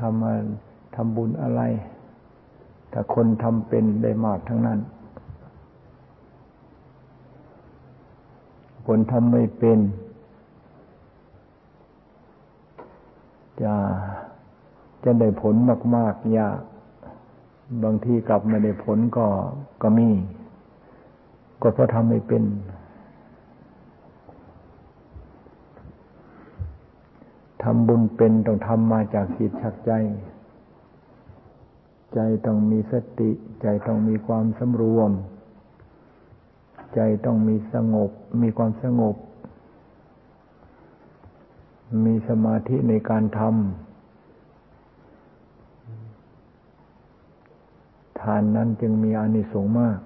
ทำมาทำบุญอะไรถ้าคนทำเป็นได้มากทั้งนั้น คนทำไม่เป็น จะจะได้ผลมาก ๆ ยาก บางทีกลับไม่ได้ผลก็ก็มี ก็เพราะทำไม่เป็น ทำบุญเป็นต้องทำมาจากจิตชักใจ ใจต้องมีสติ ใจต้องมีความสำรวม ใจต้องมีสงบ มีความสงบ มีสมาธิในการทำทานนั้นจึงมีอานิสงส์มาก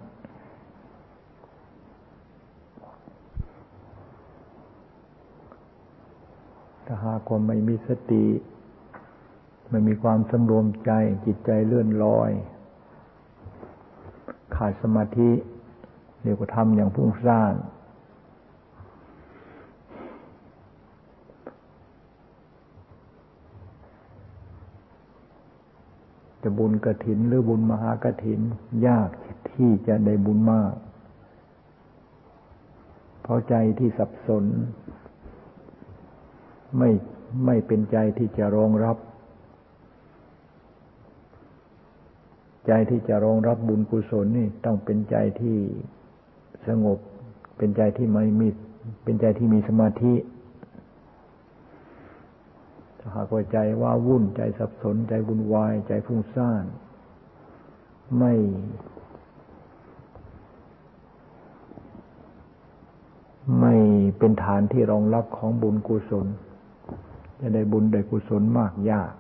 ถ้าหากว่าไม่มีสติ ไม่มีความสำรวมใจจิตใจเลื่อนลอย ขาดสมาธิเรียกว่าทำอย่างพุ่งสร้างจะบุญกระถินหรือบุญมหากระถิน ยากที่จะได้บุญมาก เพราะใจที่สับสน ไม่ไม่เป็นใจที่จะรองรับ ใจที่จะรองรับบุญกุศลนี่ต้องเป็นใจที่สงบ เป็นใจที่ไม่มีเป็นใจที่มีสมาธิถ้าหากว่าใจว่าวุ่นใจสับสน ใจวุ่นวาย ใจฟุ้งซ่าน ไม่ไม่เป็นฐานที่รองรับของบุญกุศล จะได้บุญได้กุศลมากยาก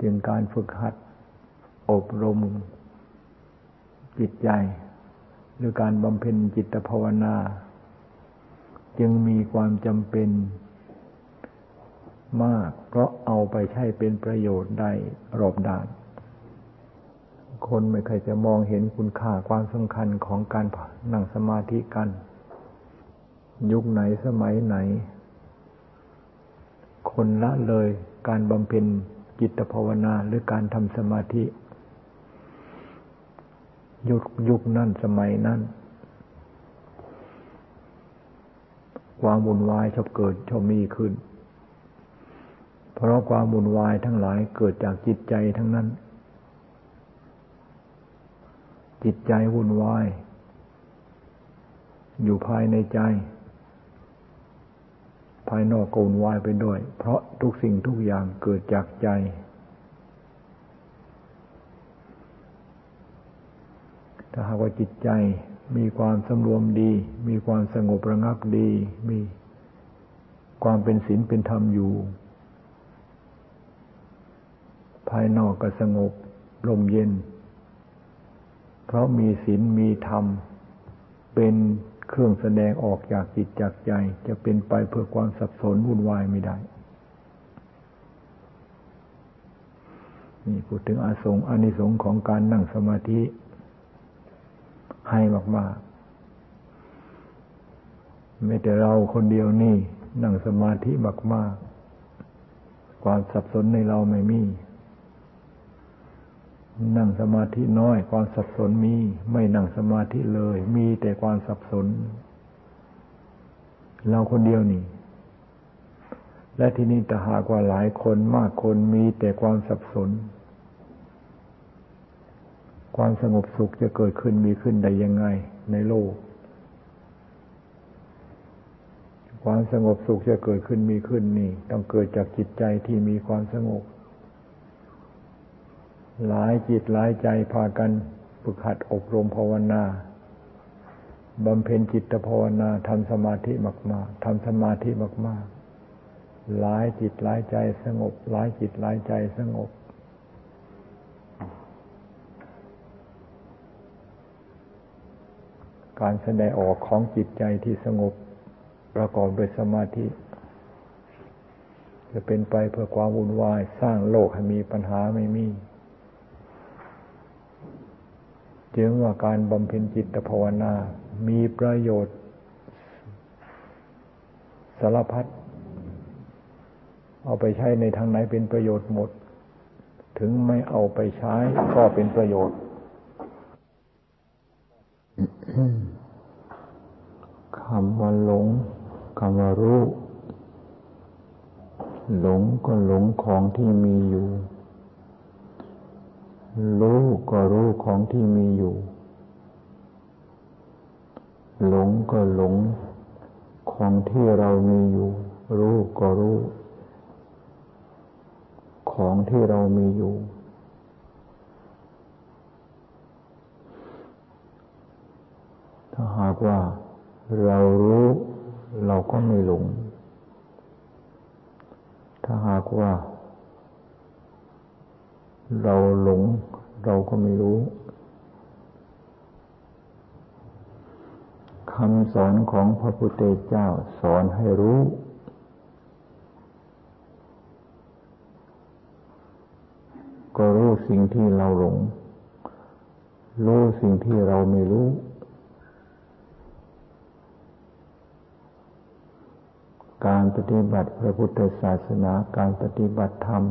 จึงการฝึกหัด อบรมจิตใจ หรือการบำเพ็ญจิตภาวนา จึงมีความจำเป็นมาก เพราะเอาไปใช้เป็นประโยชน์ได้รอบด้าน คนไม่เคยจะมองเห็นคุณค่าความสำคัญของการนั่งสมาธิกัน ยุคไหนสมัยไหน คนละเลยการบำเพ็ญจิตภาวนาหรือการทำสมาธิ ยุคยุคนั้นสมัยนั้นความวุ่นวายชอบเกิดชอบมีขึ้น เพราะความวุ่นวายทั้งหลายเกิดจากจิตใจทั้งนั้น จิตใจวุ่นวาย อยู่ภายในใจ ภายนอกก็วุ่นวายไปด้วย เพราะทุกสิ่งทุกอย่างเกิดจากใจ ถ้าหากว่าจิตใจมีความสำรวมดี มีความสงบระงับดี มีความเป็นศีลเป็นธรรมอยู่ ภายนอกก็สงบลมเย็น เพราะมีศีลมีธรรม เป็นเครื่องแสดงออกจากจิตจากใจ จะเป็นไปเพื่อความสับสนวุ่นวายไม่ได้ นี่พูดถึงอาสงอานิสงส์ของการนั่งสมาธิ ให้มากๆไม่แต่เราคนเดียวนี่ นั่งสมาธิมาก ๆ ความสับสนในเราไม่มี นั่งสมาธิน้อยความสับสนมี ไม่นั่งสมาธิเลย มีแต่ความสับสน เราคนเดียวนี่ และที่นี่แต่หากว่าหลายคนมากคนมีแต่ความสับสน ความสงบสุขจะเกิดขึ้นมีขึ้นได้ยังไง ในโลก ความสงบสุขจะเกิดขึ้นมีขึ้นนี่ ต้องเกิดจากจิตใจที่มีความสงบ หลายจิตหลายใจพากันฝึกหัดอบรมภาวนาบำเพ็ญจิตภาวนาทำสมาธิมากๆทำสมาธิมากๆ หลายจิตหลายใจสงบ หลายจิตหลายใจสงบ การแสดงออกของจิตใจที่สงบประกอบด้วยสมาธิ จะเป็นไปเพื่อความวุ่นวาย สร้างโลกให้มีปัญหาไม่มี จึงว่าการบำเพ็ญจิตภาวนา มีประโยชน์ สารพัด เอาไปใช้ในทางไหนเป็นประโยชน์หมด ถึงไม่เอาไปใช้ก็เป็นประโยชน์ คำว่าหลง คำว่ารู้ หลงก็หลงของที่มีอยู่ รู้ก็รู้ของที่มีอยู่ หลงก็หลงของที่เรามีอยู่ รู้ก็รู้ ของที่เรามีอยู่ ถ้าหากว่าเรารู้เราก็ไม่หลง ถ้าหากว่า เราหลงเราก็ไม่รู้คำสอนของพระพุทธเจ้าสอนให้รู้ ก็รู้สิ่งที่เราหลง รู้สิ่งที่เราไม่รู้ การปฏิบัติพระพุทธศาสนาการปฏิบัติธรรม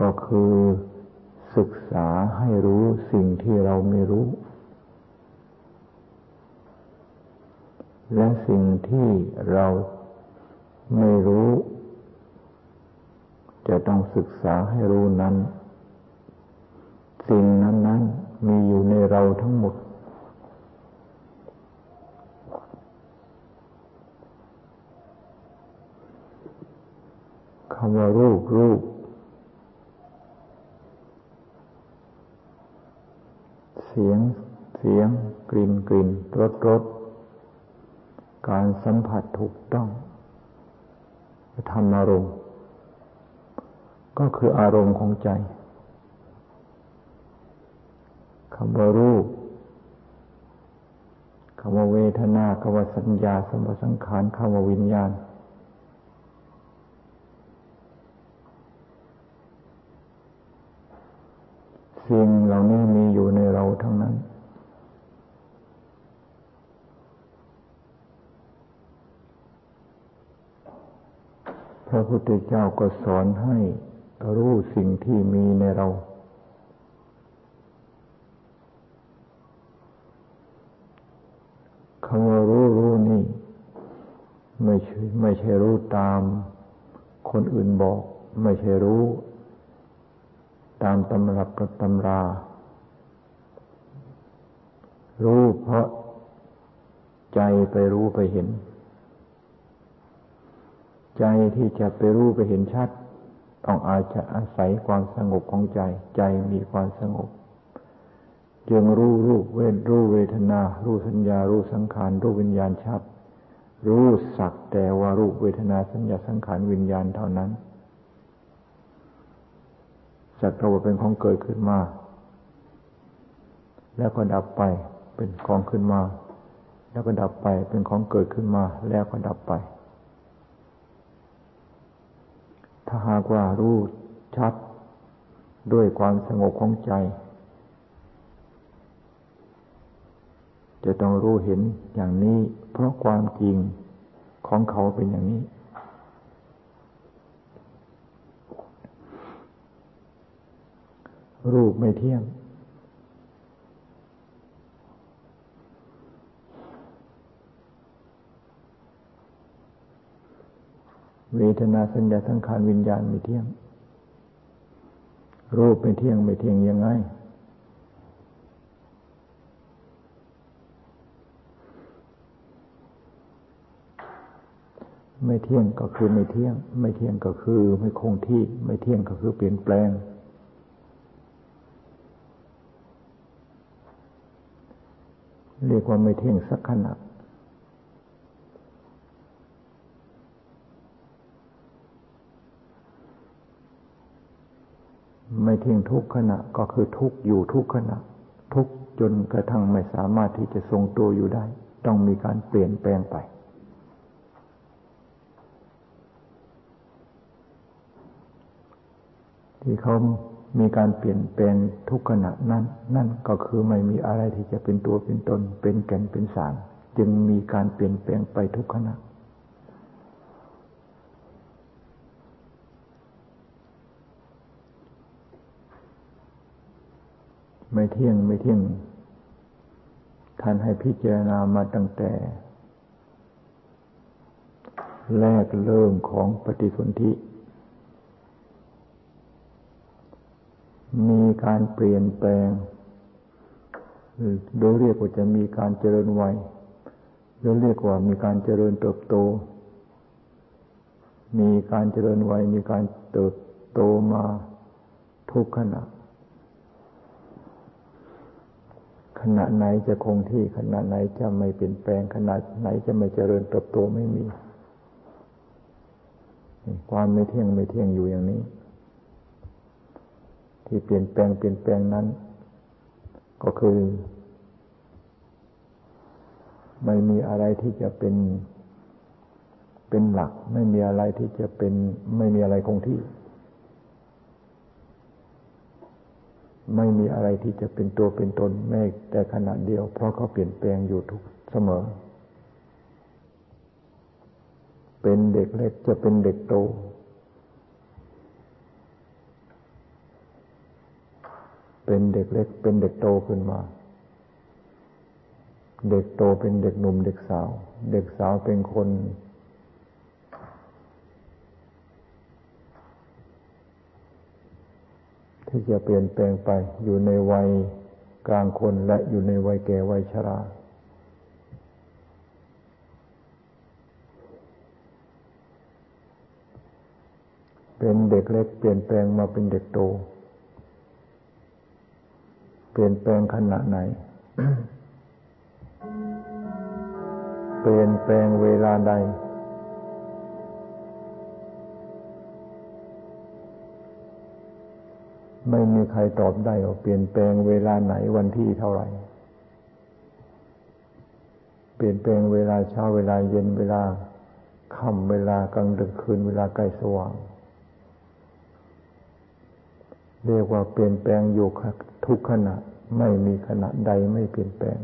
ก็คือศึกษาให้รู้สิ่งที่เราไม่รู้ และสิ่งที่เราไม่รู้ จะต้องศึกษาให้รู้นั้น สิ่งนั้นนั้นมีอยู่ในเราทั้งหมด คำว่ารูปรูป เสียง เสียง กลิ่นกลิ่นรสรสการสัมผัสถูกต้องธรรมอารมณ์ ก็คืออารมณ์ของใจคำว่ารูปคำว่าเวทนาคำว่าสัญญาสมสังขารคำว่าวิญญาณ สิ่งเหล่านี้มีอยู่ในเราทั้งนั้น พระพุทธเจ้าก็สอนให้รู้สิ่งที่มีในเรา คำว่ารู้รู้นี่ ไม่ใช่ไม่ใช่รู้ตาม คนอื่นบอก ไม่ใช่รู้ ตามตำรับกับตำรา รู้เพราะใจไปรู้ไปเห็น ใจที่จะไปรู้ไปเห็นชัด ต้องอาจจะอาศัยความสงบของใจ ใจมีความสงบ จึงรู้รูปเวทรู้เวทนา รู้สัญญา รู้สังขาร รู้วิญญาณชัด รู้สักแต่ว่ารูปเวทนาสัญญาสังขารวิญญาณเท่านั้น สักแต่ว่าเป็นของเกิดขึ้นมา แล้วก็ดับไปเป็นของขึ้นมา แล้วก็ดับไปเป็นของเกิดขึ้นมา แล้วก็ดับไป ถ้าหากว่ารู้ชัดด้วยความสงบของใจ จะต้องรู้เห็นอย่างนี้ เพราะความจริงของเขาเป็นอย่างนี้ รูปไม่เที่ยง เวทนาสัญญาสังขารวิญญาณไม่เที่ยง รูปไม่เที่ยงไม่เที่ยงยังไงไม่เที่ยงก็คือไม่เที่ยง ไม่เที่ยงก็คือไม่คงที่ ไม่เที่ยงก็คือเปลี่ยนแปลง เรียกว่าไม่เที่ยงสักขณะไม่เทิ้งทุกขณะก็คือทุกอยู่ทุกขณะ ทุกจนกระทั่งไม่สามารถที่จะทรงตัวอยู่ได้ ต้องมีการเปลี่ยนแปลงไป ที่เขา มีการเปลี่ยนแปลงทุกขณะนั้น นั่นก็คือไม่มีอะไรที่จะเป็นตัวเป็นตน เป็นแก่นเป็นสาร จึงมีการเปลี่ยนแปลงไปทุกขณะ ไม่เที่ยงไม่เที่ยง ท่านให้พิจารณามาตั้งแต่ แรกเริ่มของปฏิสนธิ มีการเปลี่ยนแปลงโดยเรียกว่าจะมีการเจริญวัยโดยเรียกว่ามีการเจริญเติบโต มีการเจริญวัยมีการเติบโตมาทุกขณะ ขณะไหนจะคงที่ขณะไหนจะไม่เปลี่ยนแปลงขณะไหนจะไม่เจริญเติบโตไม่มี ความไม่เที่ยงไม่เที่ยงอยู่อย่างนี้ ที่เปลี่ยนแปลงเปลี่ยนแปลงนั้น ก็คือ ไม่มีอะไรที่จะเป็นเป็นหลัก ไม่มีอะไรที่จะเป็น ไม่มีอะไรคงที่ ไม่มีอะไรที่จะเป็นตัวเป็นตนแม้แต่ขณะเดียว เพราะเขาเปลี่ยนแปลงอยู่ทุกเสมอ เป็นเด็กเล็กจะเป็นเด็กโต เป็นเด็กเล็ก เป็นเด็กโตขึ้นมา เด็กโตเป็นเด็กหนุ่มเด็กสาว เด็กสาวเป็นคน ที่จะเปลี่ยนแปลงไปอยู่ในวัยกลางคนและอยู่ในวัยแก่วัยชราเป็นเด็กเล็กเปลี่ยนแปลงมาเป็นเด็กโต ปลี่ยนแปลงขณะไหน เปลี่ยนแปลงเวลาใด ไม่มีใครตอบได้ว่าเปลี่ยนแปลงเวลาไหนวันที่เท่าไหร่ เปลี่ยนแปลงเวลาเช้าเวลาเย็นเวลาค่ำเวลากลางดึกคืนเวลาใกล้สว่าง เรียกว่าเปลี่ยนแปลงอยู่ ทุกขณะไม่มีขณะใดไม่เปลี่ยนแปลง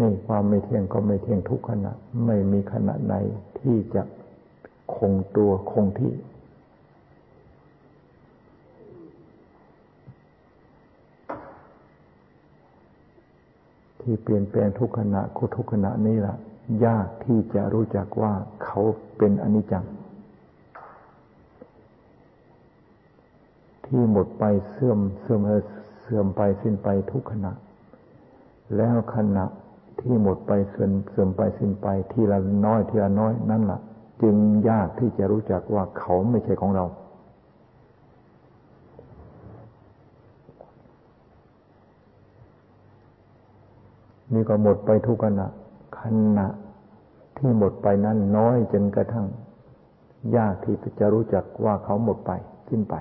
นี่ความไม่เที่ยงก็ไม่เที่ยงทุกขณะ ไม่มีขณะไหนที่จะคงตัวคงที่ ที่เปลี่ยนแปลงทุกขณะก็ทุกขณะนี่แหละยากที่จะรู้จักว่าเขาเป็นอนิจจัง ที่หมดไปเสื่อมเสื่อมเสื่อมไปสิ้นไปทุกขณะ แล้วขณะที่หมดไปเสื่อมเสื่อมไปสิ้นไปทีละน้อยทีละน้อยนั่นแหละจึงยากที่จะรู้จักว่าเขาไม่ใช่ของเรานี่ก็หมดไปทุกขณะขณะที่หมดไปนั้นน้อยจนกระทั่ง ยากที่จะรู้จักว่าเขาหมดไปสิ้นไป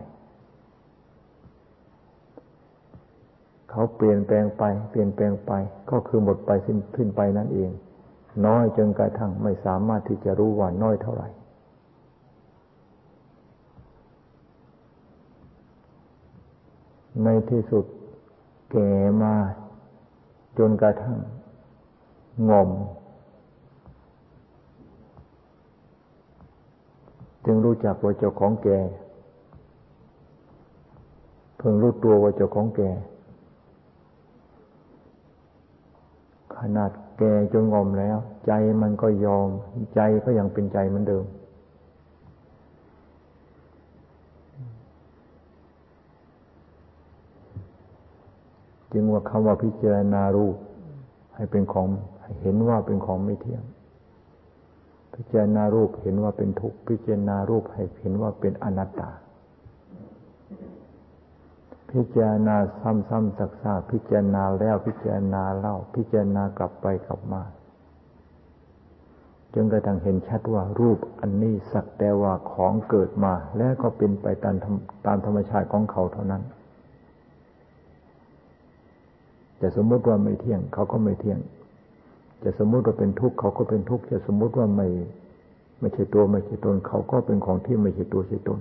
เขาเปลี่ยนแปลงไป เปลี่ยนแปลงไป ก็คือหมดไปสิ้นสิ้นไปนั่นเอง น้อยจนกระทั่งไม่สามารถที่จะรู้ว่าน้อยเท่าไหร่ในที่สุดแก่มาจนกระทั่งงม จึงรู้จักว่าเจ้าของแก่เพิ่งรู้ตัวว่าเจ้าของแก่ ขนาดแก่จนงอมแล้ว ใจมันก็ยอม ใจก็ยังเป็นใจเหมือนเดิม จึงว่าคำว่าพิจารณารูป ให้เป็นของให้เห็นว่าเป็นของไม่เที่ยง พิจารณารูปเห็นว่าเป็นทุกข์ พิจารณารูปให้เห็นว่าเป็นอนัตตา พิจารณาซ้ำๆซักๆพิจารณาแล้วพิจารณาเล่า พิจารณากลับไปกลับมาจนกระทั่งเห็นชัดว่ารูปอันนี้สักแต่ว่าของเกิดมา แล้วก็เป็นไปตามตามธรรมชาติของเขาเท่านั้น จะสมมติว่าไม่เที่ยง เขาก็ไม่เที่ยง จะสมมติว่าเป็นทุกข์เขาก็เป็นทุกข์จะสมมติว่าไม่ ไม่ใช่ตัวไม่ใช่ตน เขาก็เป็นของที่ไม่ใช่ตัวใช่ตน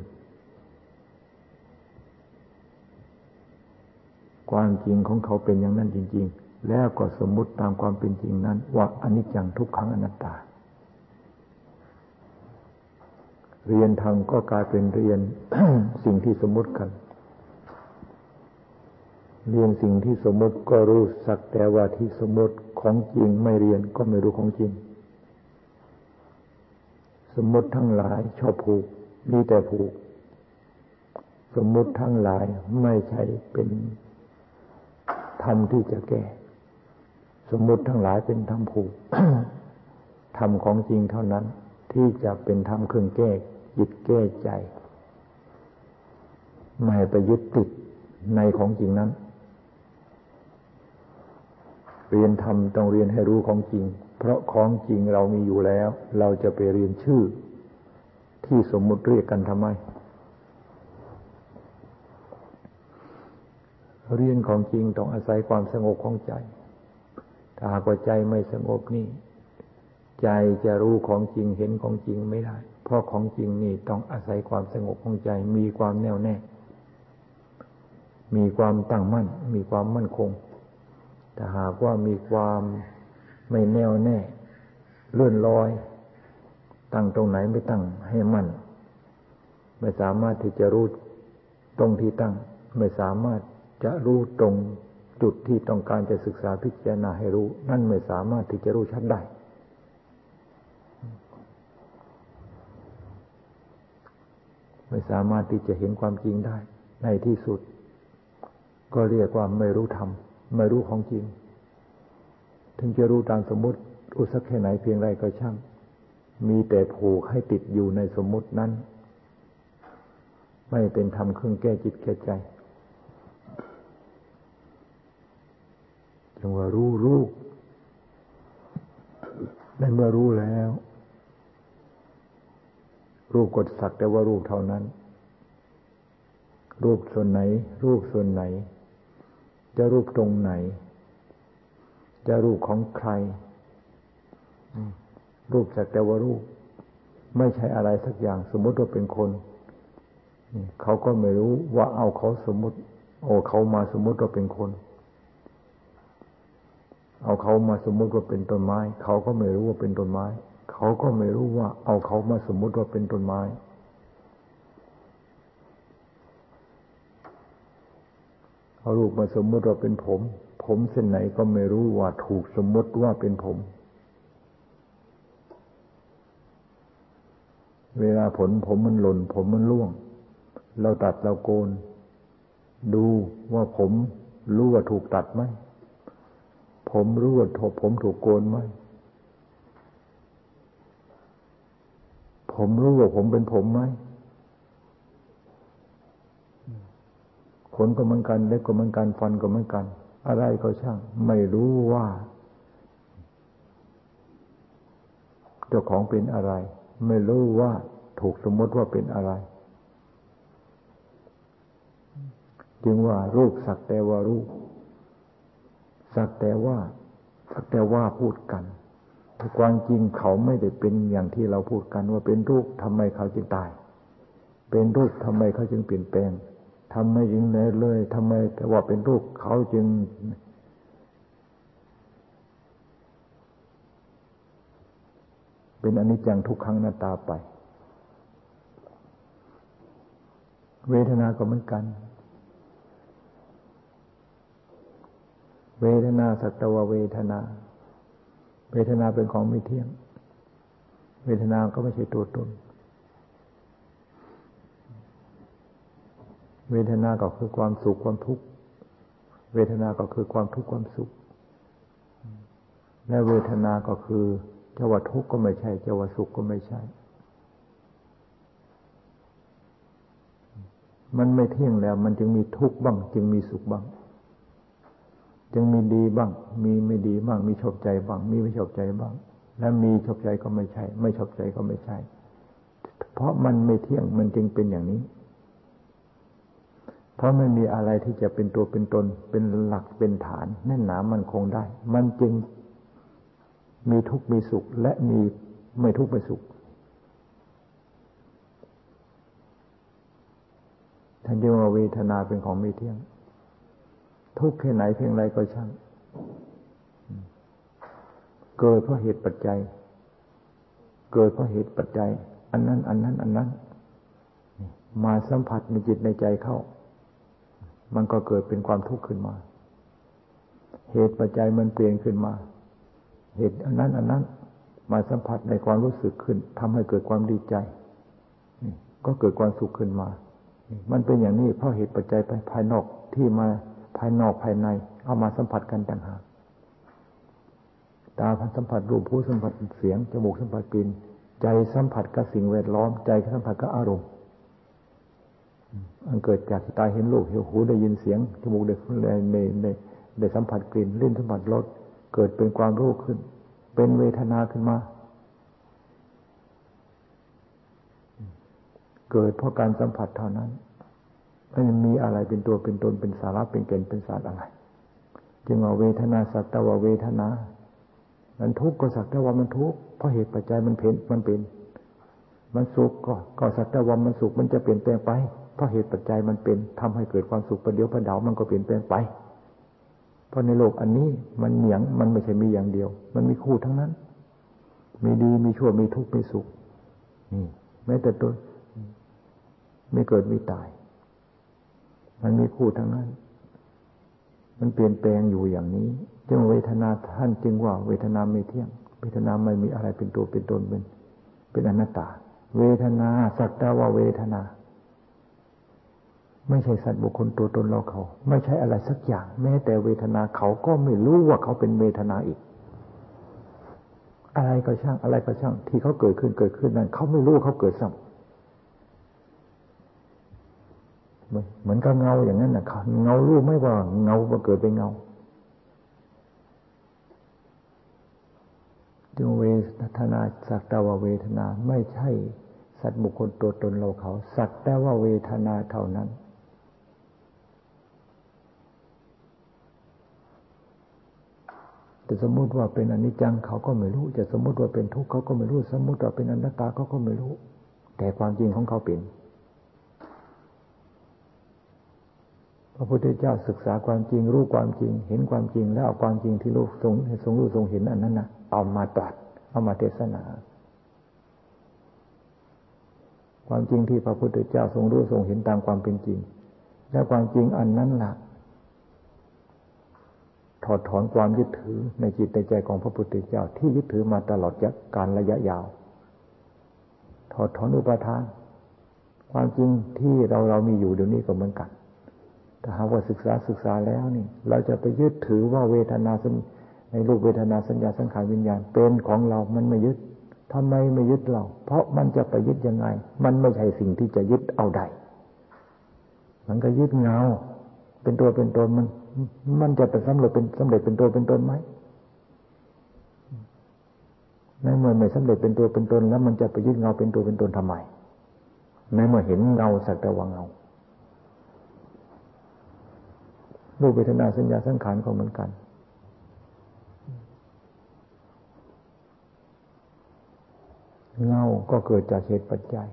ความจริงของเขาเป็นอย่างนั้นจริง ๆ แล้วก็สมมุติตามความเป็นจริงนั้น ว่าอนิจจังทุกขังอนัตตา เรียนธรรมก็กลายเป็นเรียนสิ่งที่สมมุติกัน เรียนสิ่งที่สมมติก็รู้สักแต่ว่าที่สมมติของจริงไม่เรียนก็ไม่รู้ของจริง สมมติทั้งหลายชอบผูกมีแต่ผูก สมมติทั้งหลายไม่ใช่เป็น ธรรมที่จะแก้ สมมติทั้งหลายเป็นธรรมผูกธรรมของจริงเท่านั้น ที่จะเป็นธรรมเครื่องแก้จิตแก้ใจ ไม่ไปยึดติดในของจริงนั้น เรียนธรรมต้องเรียนให้รู้ของจริง เพราะของจริงเรามีอยู่แล้ว เราจะไปเรียนชื่อ ที่สมมุติเรียกกันทำไม เรียนของจริงต้องอาศัยความสงบของใจ ถ้าหากว่าใจไม่สงบนี่ ใจจะรู้ของจริงเห็นของจริงไม่ได้ เพราะของจริงนี่ต้องอาศัยความสงบของใจ มีความแน่วแน่ มีความตั้งมั่น มีความมั่นคง แต่หากว่ามีความไม่แน่วแน่เลื่อนลอย ตั้งตรงไหนไม่ตั้งให้มั่น ไม่สามารถที่จะรู้ตรงที่ตั้ง ไม่สามารถ จะรู้ตรงจุดที่ต้องการจะศึกษาพิจารณาให้รู้ นั่นไม่สามารถที่จะรู้ชัดได้ ไม่สามารถที่จะเห็นความจริงได้ ในที่สุด ก็เรียกว่าไม่รู้ธรรมไม่รู้ของจริง ถึงจะรู้ตามสมมติรู้สักแค่ไหนเพียงไรก็ช่างมีแต่ผูกให้ติดอยู่ในสมมตินั้น ไม่เป็นธรรมเครื่องแก้จิตแก้ใจ จึงว่ารู้รู้ในเมื่อรู้แล้ว รูปกดสักแต่ว่ารูปเท่านั้น รูปส่วนไหน รูปส่วนไหน จะรูปตรงไหน จะรูปของใคร รูปสักแต่ว่ารูป ไม่ใช่อะไรสักอย่าง สมมติว่าเป็นคนเขาก็ไม่รู้ว่าเอาเขาสมมติ โอ้เขามาสมมติว่าเป็นคน เอาเขามาสมมุติว่าเป็นต้นไม้ เขาก็ไม่รู้ว่าเป็นต้นไม้ เขาก็ไม่รู้ว่า เอาเขามาสมมุติว่าเป็นต้นไม้เอาลูกมาสมมติว่าเป็นผม ผมเส้นไหนก็ไม่รู้ว่าถูกสมมติว่าเป็นผม เวลาผลผมมันหล่น ผมมันร่วง เราตัดเราโกน ดูว่าผมรู้ว่าถูกตัดไหม ผมรู้ว่าผมถูกโกนไหม ผมรู้ว่าผมเป็นผมไหมขนก็เหมือนกันเล็บก็เหมือนกันฟันก็เหมือนกัน อะไรก็ช่าง ไม่รู้ว่า เจ้าของเป็นอะไร ไม่รู้ว่าถูกสมมติว่าเป็นอะไร จึงว่ารูปสักแต่ว่ารูป สักแต่ว่าสักแต่ว่าพูดกันความจริงเขาไม่ได้เป็นอย่างที่เราพูดกันว่าเป็นรูปทำไมเขาจึงตาย เป็นรูปทำไมเขาจึงเปลี่ยนแปลงทำไมจึงเลยเลยทำไมแต่ว่าเป็นรูปเขาจึงเป็นอนิจจังทุกครั้งหน้าตาไป เวทนาก็เหมือนกัน เวทนาสัตวเวทนา เวทนาเป็นของไม่เที่ยง เวทนาก็ไม่ใช่ตัวตน เวทนาก็คือความสุขความทุกข์ เวทนาก็คือความทุกข์ความสุข และเวทนาก็คือเจะว่าทุกข์ก็ไม่ใช่เจะว่าสุขก็ไม่ใช่ มันไม่เที่ยงแล้ว มันจึงมีทุกข์บ้าง จึงมีสุขบ้าง จึงมีดีบ้าง มีไม่ดีบ้าง มีชอบใจบ้าง มีไม่ชอบใจบ้าง และมีชอบใจก็ไม่ใช่ ไม่ชอบใจก็ไม่ใช่ เพราะมันไม่เที่ยงมันจึงเป็นอย่างนี้ เพราะไม่มีอะไรที่จะเป็นตัวเป็นตน เป็นหลักเป็นฐาน แน่นหนามันคงได้ มันจึงมีทุกข์มีสุข และมีไม่ทุกข์ไม่สุขท่านเรียกว่าเวทนาเป็นของไม่เที่ยง ทุกข์แค่ไหนเพียงไรก็ช่างเกิดเพราะเหตุปัจจัย เกิดเพราะเหตุปัจจัย อันนั้น อันนั้น อันนั้น มาสัมผัสในจิตในใจเข้า มันก็เกิดเป็นความทุกข์ขึ้นมา เหตุปัจจัยมันเปลี่ยนขึ้นมา เหตุอันนั้น อันนั้น มาสัมผัสในความรู้สึกขึ้นทำให้เกิดความดีใจ ก็เกิดความสุขขึ้นมา มันเป็นอย่างนี้เพราะเหตุปัจจัยภายนอกที่มา ภายนอกภายใน เอามาสัมผัสกันต่างหากตาสัมผัสรูปผู้สัมผัสเสียงจมูกสัมผัสกลิ่นใจสัมผัสกับสิ่งแวดล้อม ใจสัมผัสกับอารมณ์อันเกิดจากตาเห็นรูปเห็นหูได้ยินเสียงจมูกได้ในในได้สัมผัสกลิ่นลิ้นสัมผัสรสเกิดเป็นความรู้ขึ้น เป็นเวทนาขึ้นมา เกิดเพราะการสัมผัสเท่านั้น ไม่มีอะไรเป็นตัวเป็นตนเป็นสาระเป็นเกณฑ์เป็นศาสตร์อะไรจึงว่าเวทนาสัตว์ว่าเวทนา มันทุกข์ก็สักแต่ว่ามันทุกข์เพราะเหตุปัจจัยมันเพนมันเป็น มันสุขก็ก็สักแต่ว่ามันสุขมันจะเปลี่ยนแปลงไปเพราะเหตุปัจจัยมันเป็นทำให้เกิดความสุขประเดี๋ยวประดาวมันก็เปลี่ยนแปลงไป เพราะในโลกอันนี้มันเหนียงมันไม่ใช่มีอย่างเดียว มันมีคู่ทั้งนั้น มีดีมีชั่วมีทุกข์มีสุขนี่แม้แต่ตัวไม่เกิดไม่ตาย มันมีคู่ทั้งนั้น มันเปลี่ยนแปลงอยู่อย่างนี้จึงเวทนาท่านจึงว่า เวทนาไม่เที่ยง เวทนาไม่มีอะไรเป็นตัวเป็นตนเป็น เป็นอนัตตา เวทนาสักแต่ว่าเวทนา ไม่ใช่สัตว์บุคคลตัวตนเราเขา ไม่ใช่อะไรสักอย่าง แม้แต่เวทนาเขาก็ไม่รู้ว่าเขาเป็นเวทนาอีก อะไรก็ช่างอะไรก็ช่าง ที่เขาเกิดขึ้นเกิดขึ้นนั้นเขาไม่รู้เขาเกิดซ้ำ เหมือนกับเงาอย่างนั้นนะเงารู้ไม่ว่าเงามาเกิดเป็นเงาจึงเวทนาสักแต่ว่าเวทนาไม่ใช่สัตว์บุคคลตัวตนเราเขา สักแต่ว่าเวทนาเท่านั้น แต่สมมุติว่าเป็นอนิจจังเขาก็ไม่รู้ จะสมมุติว่าเป็นทุกข์เขาก็ไม่รู้ สมมุติว่าเป็นอนัตตาเขาก็ไม่รู้ แต่ความจริงของเขาเป็น พระพุทธเจ้าศึกษาความจริง รู้ความจริง เห็นความจริง แล้วเอาความจริงที่รู้ทรงทรงรู้ทรงเห็นอันนั้นนะเอามาตรัสเอามาเทศนา ความจริงที่พระพุทธเจ้าทรงรู้ทรงเห็นตามความเป็นจริง และความจริงอันนั้นละ่ะถอดถอนความยึดถือในจิตในใจของพระพุทธเจ้าที่ยึดถือมาตลอดการระยะยาว ถอดถอนอุปทาน ความจริงที่เราเรามีอยู่เดี๋ยวนี้ก็เหมือนกัน ถ้าหากว่าศึกษาศึกษาแล้วนี่ เราจะไปยึดถือว่าเวทนาสในรูปเวทนาสัญญาสังขารวิญญาณเป็นของเรา มันไม่ยึดทำไมไม่ยึดเรา เพราะมันจะไปยึดยังไง มันไม่ใช่สิ่งที่จะยึดเอาใด มันก็ยึดเงา เป็นตัวเป็นตนมัน มันจะเป็นสำเร็จเป็นสำเร็จเป็นตัวเป็นตนไหมในเมื่อไม่สำเร็จเป็นตัวเป็นตนแล้ว มันจะไปยึดเงาเป็นตัวเป็นตนทำไมในเมื่อเห็นเงาสักแต่ว่าเงา รูปเวทนาสัญญาสังขารก็เหมือนกัน เงาก็เกิดจากเหตุปัจจัย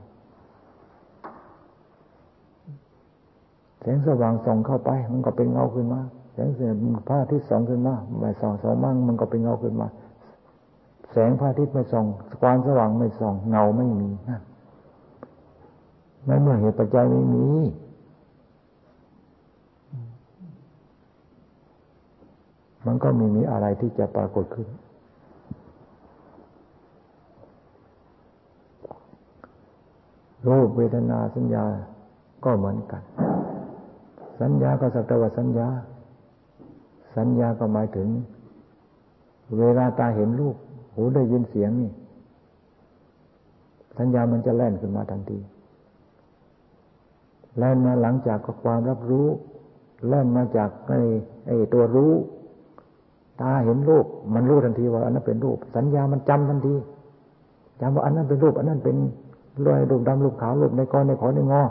แสงสว่างส่องเข้าไป มันก็เป็นเงาขึ้นมา แสงเสียพระอาทิตย์ส่องขึ้นมาไม่ส่องสองมั่งมันก็เป็นเงาขึ้นมา แสงพระอาทิตย์ไม่ส่องความสว่างไม่ส่อง เงาไม่มีนั่นในเมื่อเหตุปัจจัยไม่มี มันก็ไม่มีอะไรที่จะปรากฏขึ้น รูปเวทนาสัญญาก็เหมือนกัน สัญญาก็สักแต่ว่าสัญญา สัญญาก็หมายถึง เวลาตาเห็นรูป หูได้ยินเสียงนี่ สัญญามันจะแล่นขึ้นมาทันที แล่นมาหลังจากก็ความรับรู้ แล่นมาจากไอ้ไอ้ตัวรู้ ตาเห็นรูปมันรู้ทันทีว่าอันนั้นเป็นรูป สัญญามันจำทันทีจำว่าอันนั้นเป็นรูป อันนั้นเป็นรอยรูปดำรูปขาวรูปในกอในขอในงอ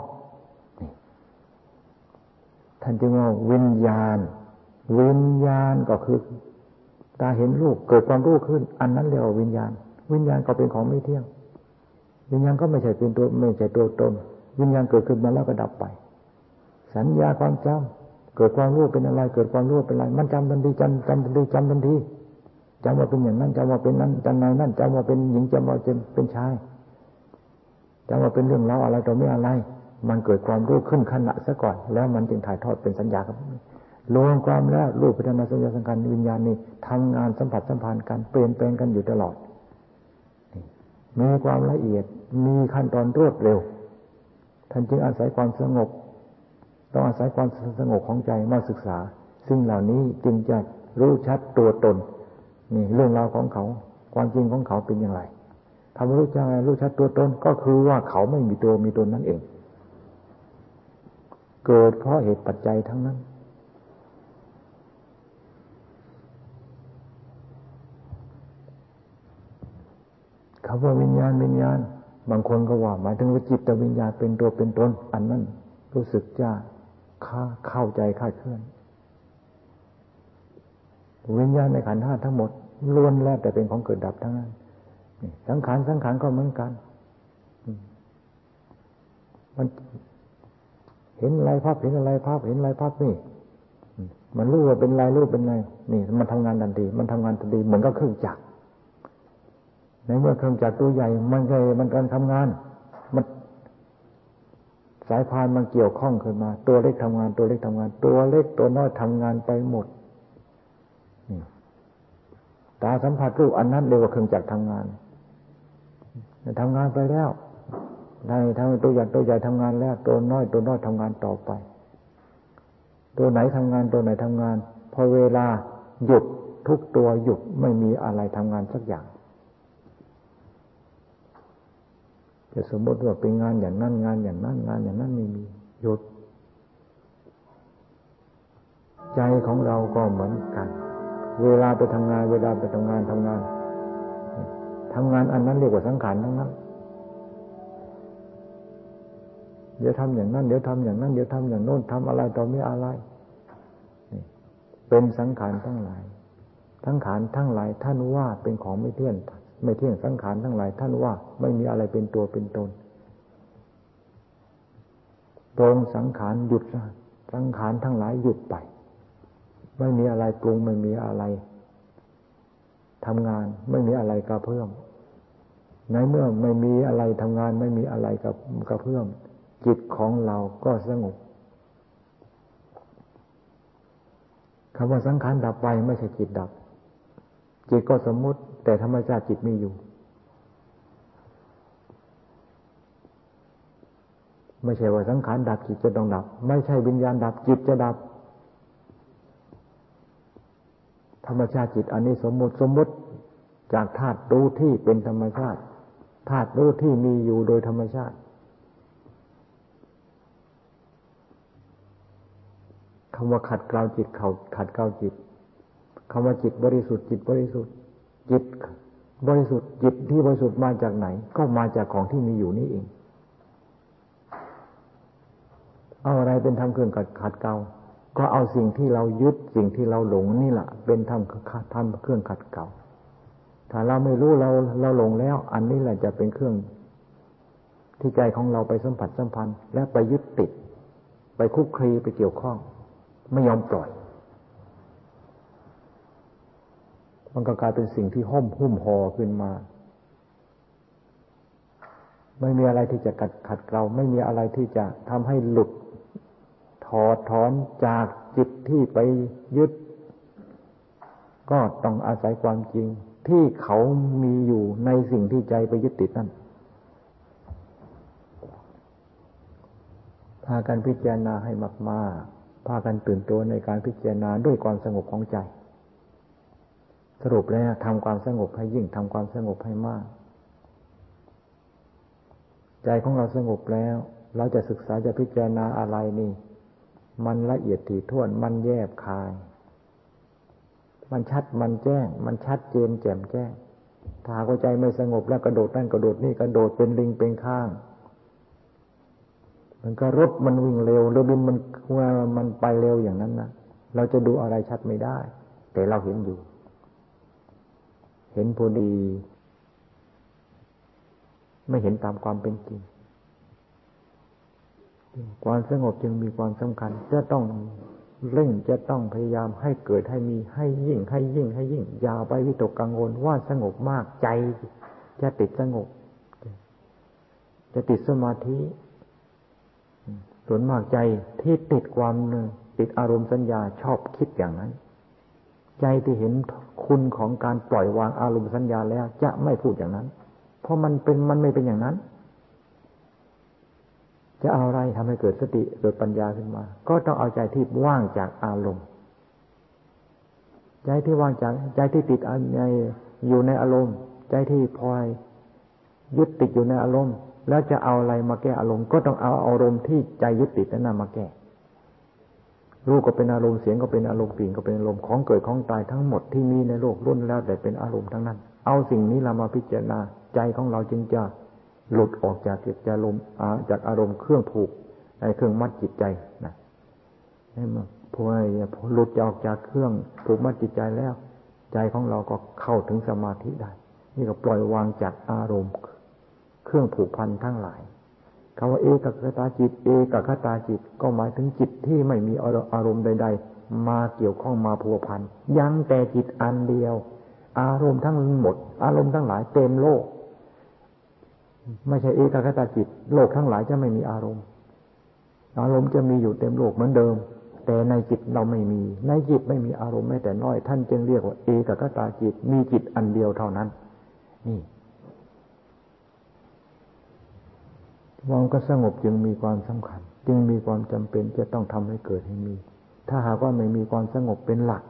ท่านจึงว่าวิญญาณ วิญญาณก็คือตาเห็นรูปเกิดความรู้ขึ้น อันนั้นเรียกว่าวิญญาณ วิญญาณก็เป็นของไม่เที่ยง วิญญาณก็ไม่ใช่เป็นตัวไม่ใช่ตัวตน วิญญาณเกิดขึ้นมาแล้วก็ดับไป สัญญาความจำ เกิดความรู้เป็นอะไร เกิดความรู้เป็นอะไร มันจำทันทีจำจำทันทีจำทันทีจำว่าเป็นอย่างนั้นจำว่าเป็นนั้นจำในนั้นจำว่าเป็นหญิงจำว่าเป็นเป็นชายจำว่าเป็นเรื่องเล่าอะไรต่อไม่อะไร มันเกิดความรู้ขึ้นขณะซะก่อน แล้วมันจึงถ่ายทอดเป็นสัญญาครับรวมความแล้วรูปพัฒนาสัญญาสังขารวิญญาณนี้ทำงานสัมผัสสัมพันธ์กันเปลี่ยนแปลงกันอยู่ตลอดมีความละเอียดมีขั้นตอนรวดเร็ว ท่านจึงอาศัยความสงบ ต้องอาศัยความสงบของใจมาศึกษา ซึ่งเหล่านี้จึงจะรู้ชัดตัวตนนี่เรื่องราวของเขา ความจริงของเขาเป็นอย่างไรทำรู้จักรู้ชัดตัวตนก็คือว่าเขาไม่มีตัวมีตนนั่นเอง เกิดเพราะเหตุปัจจัยทั้งนั้นคำว่าวิญญาณวิญญาณ บางคนก็ว่า หมายถึงว่าจิตวิญญาณเป็นตัวเป็นตน อันนั้นรู้สึกจะค่า เข้าใจคาดเคลื่อน วิญญาณในขันธ์ห้าทั้งหมดล้วนแล้วแต่เป็นของเกิดดับทั้งนั้นสังขารสังขารก็เหมือนกันมันเห็นอะไรภาพเห็นอะไรภาพเห็นอะไรภาพนี่มันรู้ว่าเป็นไรรู้เป็นไรนี่ มันทำงานทันทีมันทำงานทันทีเหมือนก็เครื่องจักรในเมื่อเครื่องจักรตัวใหญ่ มันใหญ่มันการทำงานมัน สายพานมันเกี่ยวข้องขึ้นมา ตัวเล็กทำงานตัวเล็กทำงาน ตัวเล็กตัวน้อยทำงานไปหมดตาสัมผัสรูปอันนั้นเรียกว่าเครื่องจักรทำงานทำงานไปแล้วในทำตัวใหญ่ตัวใหญ่ทำงานแล้ว ตัวน้อยตัวน้อยทำงานต่อไป ตัวไหนทำงานตัวไหนทำงาน พอเวลาหยุดทุกตัวหยุดไม่มีอะไรทำงานสักอย่าง จะสมมติว่าเป็นงานอย่างนั้นงานอย่างนั้นงานอย่างนั้นไม่มีหยุด ใจของเราก็เหมือนกัน เวลาไปทำงาน เวลาไปทำงานทำงานทำงานอันนั้นเรียกว่าสังขารทั้งนั้นเดี๋ยวทำอย่างนั้น เดี๋ยวทำอย่างนั้น เดี๋ยวทำอย่างโน้นทำอะไรต่อไม่อะไรเป็นสังขารทั้งหลาย ทั้งขานทั้งหลายท่านว่าเป็นของไม่เที่ยง ไม่เที่ยงสังขารทั้งหลาย ท่านว่าไม่มีอะไรเป็นตัวเป็นตนตรงสังขารหยุดสังขารทั้งหลายหยุดไป ไม่มีอะไรปรุงไม่มีอะไรทำงานไม่มีอะไรกระเพื่อมในเมื่อไม่มีอะไรทำงานไม่มีอะไรกับกระเพื่อมจิตของเราก็สงบคำว่าสังขารดับไปไม่ใช่จิตดับ จิตก็สมมติ แต่ธรรมชาติจิตมีอยู่ ไม่ใช่ว่าสังขารดับจิตจะต้องดับ ไม่ใช่วิญญาณดับจิตจะดับ ธรรมชาติจิตอันนี้สมมติสมมติจากธาตุรู้ที่เป็นธรรมชาติธาตุรู้ที่มีอยู่โดยธรรมชาติคำว่าขัดเกลาจิตเขาขัดเกลาจิตคำว่าจิตบริสุทธิ์จิตบริสุทธิ์ จิตบริสุทธิ์จิตที่บริสุทธิ์มาจากไหน ก็มาจากของที่มีอยู่นี่เอง เอาอะไรเป็นทำเครื่องขัดขัดเกลาก็เอาสิ่งที่เรายึดสิ่งที่เราหลงนี่แหละเป็นทำทำเครื่องขัดเกลาถ้าเราไม่รู้เราเราหลงแล้ว อันนี้แหละจะเป็นเครื่องที่ใจของเราไปสัมผัสสัมพันธ์ และไปยึดติด ไปคุกคีไปเกี่ยวข้อง ไม่ยอมปล่อย มันก็กลายเป็นสิ่งที่ห้มหุ้มห่อขึ้นมา ไม่มีอะไรที่จะกัดขัดเกลาไม่มีอะไรที่จะทำให้หลุดถอดถอนจากจิตที่ไปยึด ก็ต้องอาศัยความจริง ที่เขามีอยู่ในสิ่งที่ใจไปยึดติดนั่นพากันพิจารณาให้มาก ๆ พากันตื่นตัวในการพิจารณาด้วยความสงบของใจ สรุปแล้วทำความสงบให้ยิ่งทำความสงบให้มาก ใจของเราสงบแล้ว เราจะศึกษาจะพิจารณาอะไรนี่ มันละเอียดถี่ถ้วนมันแยบคาย มันชัดมันแจ้ง มันชัดเจนแจ่มแจ้งถ้าหัวใจไม่สงบแล้วกระโดดนั่นกระโดดนี่กระโดดเป็นลิงเป็นข้าง มันก็รถมันวิ่งเร็วเรือบินมันว่ามันไปเร็วอย่างนั้นนะเราจะดูอะไรชัดไม่ได้ แต่เราเห็นอยู่ เห็นพอดี ไม่เห็นตามความเป็นจริง ความสงบจึงมีความสำคัญ จะต้องเร่งจะต้องพยายามให้เกิดให้มีให้ยิ่งให้ยิ่งให้ยิ่ง อย่าไปวิตกกังวลว่าสงบมากใจ จะติดสงบ จะติดสมาธิ ส่วนมากใจที่ติดความติดอารมณ์สัญญาชอบคิดอย่างนั้น ใจที่เห็นคุณของการปล่อยวางอารมณ์สัญญาแล้ว จะไม่พูดอย่างนั้น เพราะมันเป็นมันไม่เป็นอย่างนั้น จะเอาอะไรทำให้เกิดสติเกิดปัญญาขึ้นมา ก็ต้องเอาใจที่ว่างจากอารมณ์ ใจที่ว่างจากใจที่ติดในอยู่ในอารมณ์ ใจที่พลอยยึดติดอยู่ในอารมณ์ แล้วจะเอาอะไรมาแก้อารมณ์ ก็ต้องเอาอารมณ์ที่ใจยึดติดนั้นมาแก้ รูปก็เป็นอารมณ์เสียงก็เป็นอารมณ์กลิ่นก็เป็นอารมณ์ของเกิดของตายทั้งหมดที่มีในโลกรุ่นแล้วแต่เป็นอารมณ์ทั้งนั้น เอาสิ่งนี้เรามาพิจารณาใจของเราจึงจะหลุดออกจากจิตใจลมจากอารมณ์เครื่องผูกในเครื่องมัดจิตใจนะให้มาพอหลุดออกจากเครื่องผูกมัดจิตใจแล้ว ใจของเราก็เข้าถึงสมาธิได้ นี่ก็ปล่อยวางจากอารมณ์ เครื่องผูกพันทั้งหลาย คำว่าเอกคตาจิต เอกคตาจิต ก็หมายถึงจิตที่ไม่มีอารมณ์ใด ๆ มาเกี่ยวข้องมาพัวพันยังแต่จิตอันเดียว อารมณ์ทั้งหมด อารมณ์ทั้งหลายเต็มโลก ไม่ใช่เอกคตาจิต โลกทั้งหลายจะไม่มีอารมณ์ อารมณ์จะมีอยู่เต็มโลกเหมือนเดิม แต่ในจิตเราไม่มี ในจิตไม่มีอารมณ์แม้แต่น้อย ท่านจึงเรียกว่า เอกคตาจิต มีจิตอันเดียวเท่านั้น นี่ มันก็สงบจึงมีความสำคัญ จึงมีความจำเป็นจะต้องทำให้เกิดให้มี ถ้าหากว่าไม่มีความสงบเป็นหลัก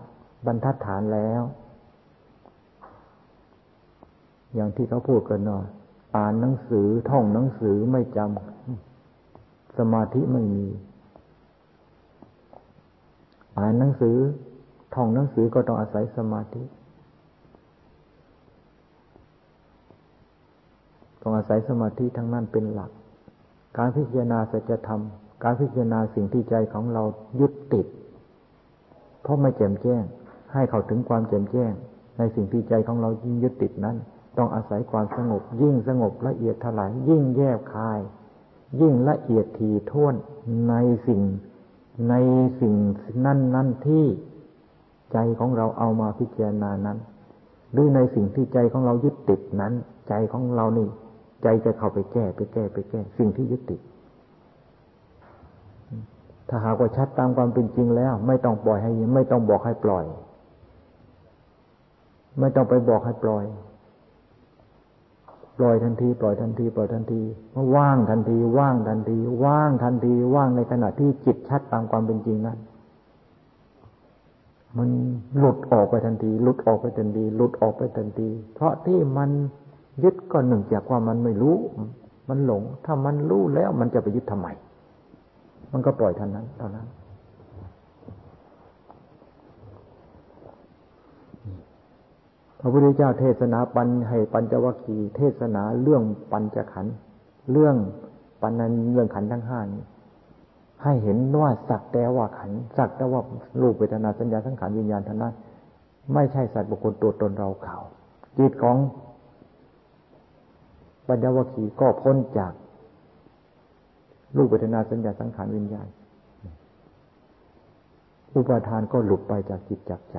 บรรทัดฐานแล้ว อย่างที่เขาพูดกันเนาะอ่านหนังสือท่องหนังสือไม่จำสมาธิไม่มี อ่านหนังสือท่องหนังสือก็ต้องอาศัยสมาธิต้องอาศัยสมาธิทั้งนั้นเป็นหลัก การพิจารณาสัจธรรม การพิจารณาสิ่งที่ใจของเรายึดติด เพราะไม่แจ่มแจ้ง ให้เขาถึงความแจ่มแจ้ง ในสิ่งที่ใจของเรายิ่งยึดติดนั้น ต้องอาศัยความสงบ ยิ่งสงบละเอียดถลายยิ่งแยบคาย ยิ่งละเอียดทีท่วนในสิ่งในสิ่งนั้นนั้นที่ใจของเราเอามาพิจารณานั้น หรือในสิ่งที่ใจของเรายึดติดนั้น ใจของเรานี่ ใจจะเข้าไปแก้ไปแก้ไปแก้ สิ่งที่ยึดติด ถ้าหากว่าชัดตามความเป็นจริงแล้ว ไม่ต้องปล่อยให้ไม่ต้องบอกให้ปล่อย ไม่ต้องไปบอกให้ปล่อย ปล่อยทันทีปล่อยทันทีปล่อยทันทีว่างทันที ว่างทันที ว่างทันที ว่างในขณะที่จิตชัดตามความเป็นจริงนั้นมันหลุดออกไปทันที หลุดออกไปทันที หลุดออกไปทันที เพราะที่มัน ยึดก็หนึ่งจากว่ามันไม่รู้ มันหลง ถ้ามันรู้แล้วมันจะไปยึดทำไม มันก็ปล่อยท่านนั้นเท่านั้นพระพุทธเจ้าเทศนาปัญให้ปัญจวัคคีเทศนาเรื่องปัญจขันเรื่องปัญนันเรื่องขันทั้งห้านี้ให้เห็นว่าสักแต่ว่าขันสักแต่ว่ารูปเวทนาสัญญาสังขารวิญญาณท่านั้นไม่ใช่สัตว์บุคคลตัวตนเราเขาจิตของ ปัญญวคีก็พ้นจากรูปเวทนาสัญญาสังขารวิญญาณ อุปาทานก็หลุดไปจากจิตจากใจ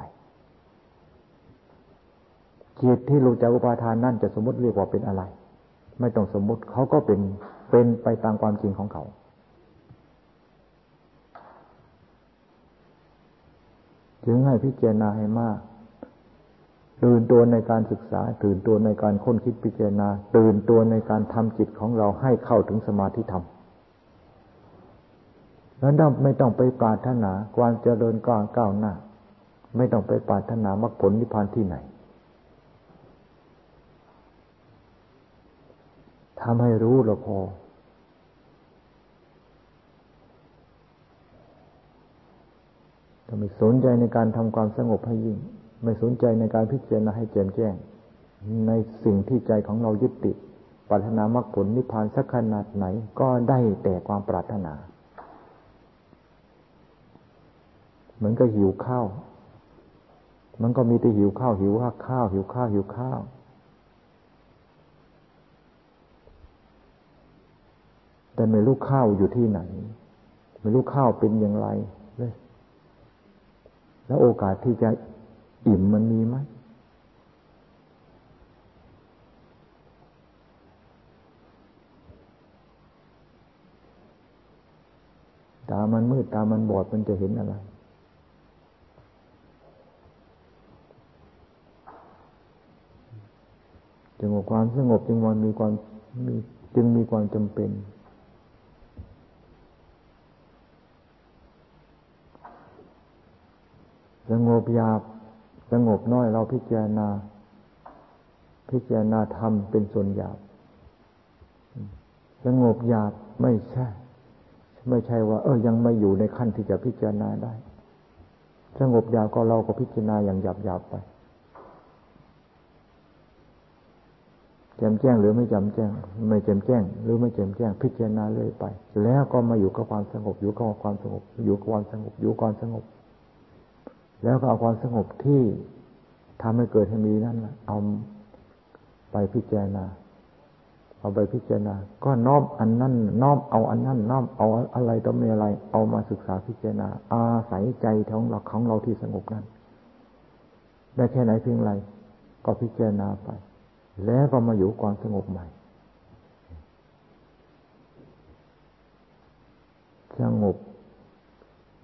จิตที่หลุดจากอุปาทานนั่นจะสมมติเรียกว่าเป็นอะไร ไม่ต้องสมมติเขาก็เป็นเป็นไปตามความจริงของเขา ถึงให้พิจารณาให้มาก ตื่นตัวในการศึกษา ตื่นตัวในการค้นคิดพิจารณา ตื่นตัวในการทำจิตของเราให้เข้าถึงสมาธิธรรมแล้วไม่ต้องไปปรารถนาความเจริญก้าวก้าวหน้า ไม่ต้องไปปรารถนามรรคผลนิพพานที่ไหนทำให้รู้เราพอ ถ้าไม่สนใจในการทำความสงบให้ยิ่ง ไม่สนใจในการพิจารณาให้แจ่มแจ้ง ในสิ่งที่ใจของเรายึดติดปรารถนามรรคผลนิพพานสักขนาดไหนก็ได้แต่ความปรารถนา เหมือนกับหิวข้าว มันก็มีแต่หิวข้าวหิวข้าวหิวข้าวหิวข้าวแต่ไม่รู้ข้าวอยู่ที่ไหน ไม่รู้ข้าวเป็นอย่างไร แล้วโอกาสที่จะ อิ่มมันมีไหมตามันมืดตามันบอดมันจะเห็นอะไร จึงความสงบจึงมันมีความมีจึงมีความจำเป็นสงบยาบ สงบน้อยเราพิจารณา พิจารณาธรรมเป็นส่วนหยาบสงบหยาบไม่ใช่ ไม่ใช่ว่า เออยังไม่อยู่ในขั้นที่จะพิจารณาได้ สงบหยาบก็เราก็พิจารณาอย่างหยาบหยาบไปแจ่มแจ้งหรือไม่จำแจ้ง ไม่แจ่มแจ้ง หรือไม่แจ่มแจ้ง พิจารณาเรื่อยไป แล้วก็มาอยู่กับความสงบอยู่กับความสงบอยู่กับความสงบอยู่กับความสงบ แล้วก็เอาความสงบที่ทำให้เกิดให้มีนั่นเอาไปพิจารณา เอาไปพิจารณา ก็น้อมอันนั้นน้อมเอาอันนั้นน้อมเอาอะไรต้องมีอะไร เอามาศึกษาพิจารณา อาศัยใจของเราของเราที่สงบนั้น ได้แค่ไหนเพียงไรก็พิจารณาไป แล้วก็มาอยู่ความสงบใหม่สงบ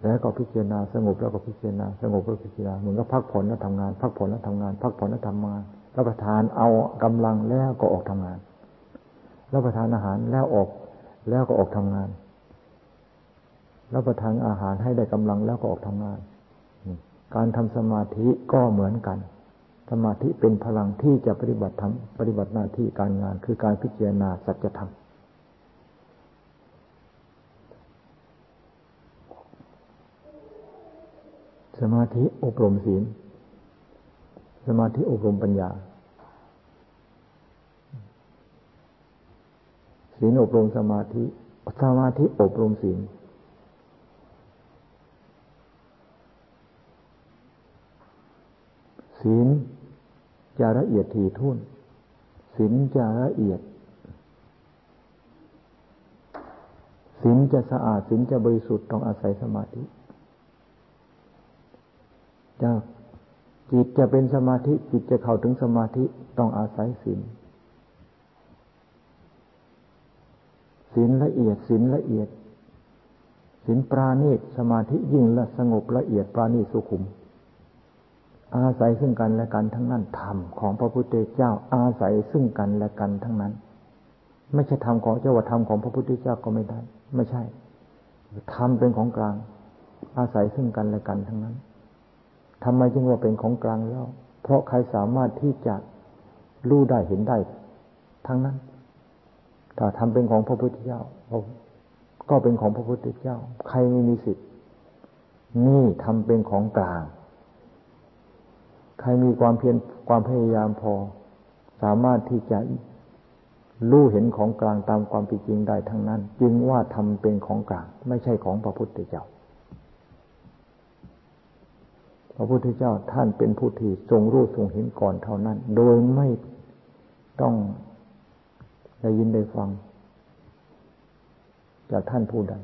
แล้วก็พิจารณาสงบแล้วก็พิจารณาสงบแล้วพิจารณาเหมือนกับพักผ่อนแล้วทำงาน พักผ่อนแล้วทำงาน พักผ่อนแล้วทำงานรับประทานเอากำลังแล้วก็ออกทำงานรับประทานอาหารแล้วออกแล้วก็ออกทำงานรับประทานอาหารให้ได้กำลังแล้วก็ออกทำงาน การทำสมาธิก็เหมือนกัน สมาธิเป็นพลังที่จะปฏิบัติธรรมปฏิบัติหน้าที่การงาน คือการพิจารณาสัจธรรม สมาธิอบรมศีล สมาธิอบรมปัญญา ศีลอบรมสมาธิ สมาธิอบรมศีล ศีลจะละเอียดถี่ถ้วนศีลจะละเอียดศีลจะสะอาดศีลจะบริสุทธิ์ต้องอาศัยสมาธิ จะจิตจะเป็นสมาธิ จิตจะเข้าถึงสมาธิต้องอาศัยศีลศีลละเอียดศีลละเอียดศีลปราณีตสมาธิยิ่งละสงบละเอียดปราณีตสุขุม อาศัยซึ่งกันและกันทั้งนั้นธรรมของพระพุทธเจ้า อาศัยซึ่งกันและกันทั้งนั้น ไม่ใช่ธรรมของเจ้าว่าธรรมของพระพุทธเจ้าก็ไม่ได้ ไม่ใช่ธรรมเป็นของกลาง อาศัยซึ่งกันและกันทั้งนั้น ทำไมจึงว่าเป็นของกลางแล้ว เพราะใครสามารถที่จะรู้ได้เห็นได้ ทั้งนั้น ถ้าทำเป็นของพระพุทธเจ้าก็เป็นของพระพุทธเจ้า ใครไม่มีสิทธิ์ นี่ทำเป็นของกลาง ใครมีความเพียรความพยายามพอ สามารถที่จะรู้เห็นของกลางตามความเป็นจริงได้ทั้งนั้น จึงว่าทำเป็นของกลาง ไม่ใช่ของพระพุทธเจ้า พระพุทธเจ้าท่านเป็นผู้ที่ทรงรู้ทรงเห็นก่อนเท่านั้น โดยไม่ต้องได้ยินได้ฟัง จากท่านผู้ใด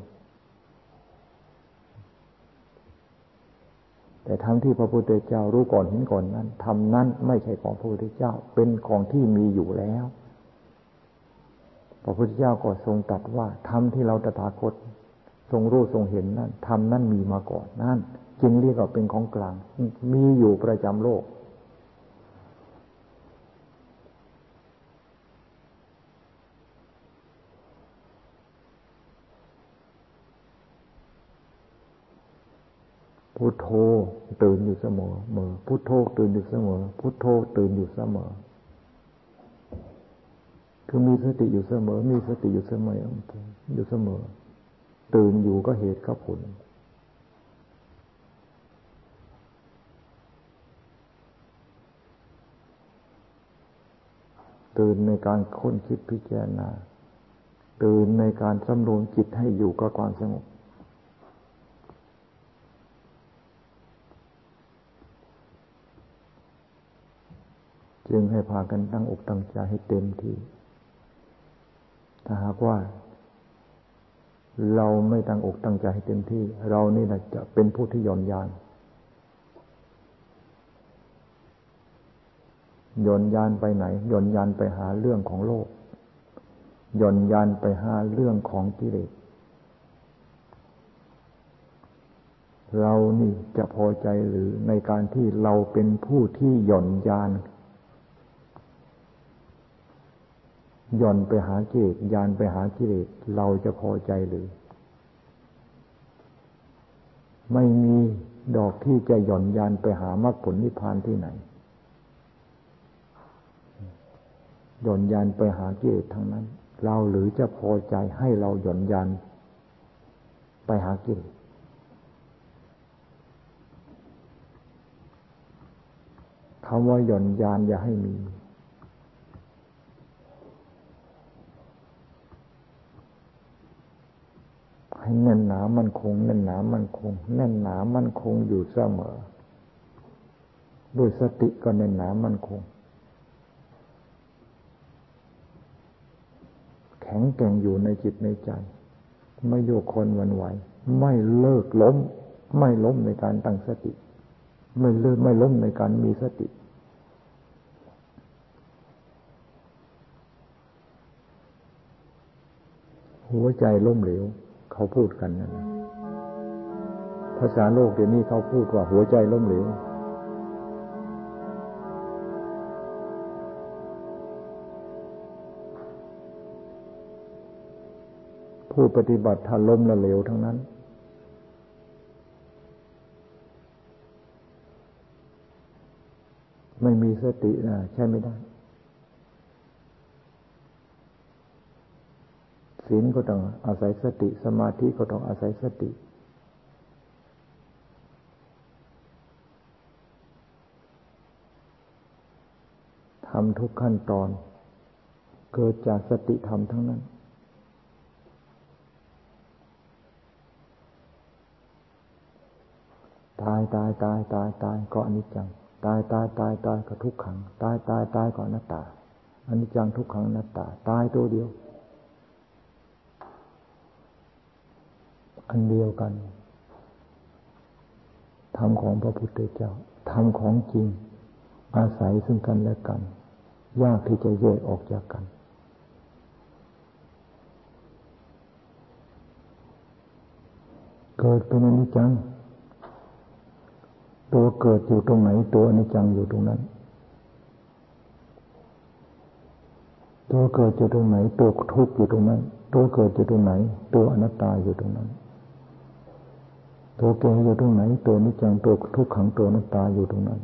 แต่ทำที่พระพุทธเจ้ารู้ก่อนเห็นก่อนนั้นทำนั้นไม่ใช่ของพระพุทธเจ้า เป็นของที่มีอยู่แล้ว พระพุทธเจ้าก็ทรงตรัสว่าทำที่เราตถาคต ทรงรู้ทรงเห็นนั้นทำนั้นมีมาก่อนนั่น จึงเรียกว่าเป็นของกลาง มีอยู่ประจำโลก พุทโธตื่นอยู่เสมอเมอพุทโธตื่นอยู่เสมอ พุทโธตื่นอยู่เสมอ คือมีสติอยู่เสมอ มีสติอยู่เสมออยู่เสมอ ตื่นอยู่ก็เหตุก็ผล ตื่นในการค้นคิดพิจารณา ตื่นในการสำรวมจิตให้อยู่กับความสงบจึงให้พากันตั้งอกตั้งใจให้เต็มที่ ถ้าหากว่า เราไม่ตั้งอกตั้งใจให้เต็มที่ เรานี่แหละจะเป็นผู้ที่ย่อนยาน ยนยานไปไหนยนยานไปหาเรื่องของโลกยนยานไปหาเรื่องของกิเลสเรานี่จะพอใจหรือในการที่เราเป็นผู้ที่หย่อนยานย่อนไปหากิเลสยานไปหากิเลสเราจะพอใจหรือ ไม่มีดอกที่จะหย่อนยานไปหามรรคผลนิพพานที่ไหน หย่อนยานไปหากิเลสทั้งนั้น เราหรือจะพอใจให้เราหย่อนยานไปหากิเลสคำว่าหย่อนยานอย่าให้มี ให้แน่นหนามันคงแน่นหนามันคง แน่นหนามันคงอยู่เสมอ ด้วยสติก็แน่นหนามันคง แข็งแกร่งอยู่ในจิตในใจ ไม่โยกคนวันไหว ไม่เลิกล้ม ไม่ล้มในการตั้งสติ ไม่เลิกไม่ล้มในการมีสติหัวใจล้มเหลว เขาพูดกันนะภาษาโลกเดี๋ยวนี้เขาพูดว่าหัวใจล้มเหลว ผู้ปฏิบัติถ้าล้มละเหลวทั้งนั้น ไม่มีสตินะใช่ไม่ได้ศีลก็ต้องอาศัยสติ สมาธิก็ต้องอาศัยสติทำทุกขั้นตอน เกิดจากสติธรรมทั้งนั้น ตายตายตายตายตายก็อนิจจัง ตายตายตายตายก็ทุกขัง ตายตายตายก็อนัตตาอนิจจังทุกขังอนัตตา ตายตัวเดียว อันเดียวกันธรรมของพระพุทธเจ้าธรรมของจริง อาศัยซึ่งกันและกัน ยากที่จะแยกออกจากกันเกิดเป็นอนิจจัง ตัวเกิดอยู่ตรงไหนตัวอนิจจังอยู่ตรงนั้น ตัวเกิดอยู่ตรงไหน ตัวทุกข์อยู่ตรงนั้น ตัวเกิดอยู่ตรงไหน ตัวอนัตตาอยู่ตรงนั้น ตัวแก่อยู่ตรงไหน ตัวนิจังตัวทุกขังตัวนัตตาอยู่ตรงนั้น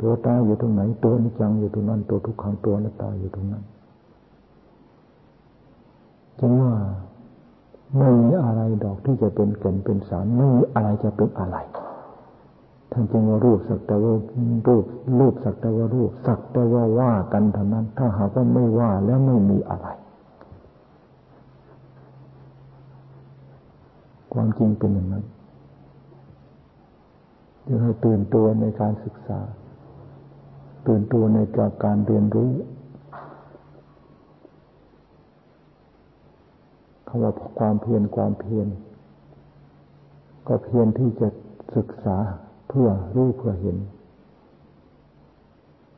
ตัวตายอยู่ตรงไหน ตัวนิจังอยู่ตรงนั้น ตัวทุกขังตัวนัตตาอยู่ตรงนั้นจึงว่าไม่มีอะไรดอกที่จะเป็นเก่นเป็นสารไม่มีอะไรจะเป็นอะไร ท่านจึงว่ารูปสักแต่ว่ารูปรูปสักแต่ว่ารูปสักแต่ว่าว่ากันเท่านั้น ถ้าหากว่าไม่ว่าแล้วไม่มีอะไร ความจริงเป็นอย่างนั้นจึงให้ตื่นตัวในการศึกษา ตื่นตัวในการเรียนรู้คำว่าความเพียรความเพียรก็เพียรที่จะศึกษา เพื่อรู้เพื่อเห็น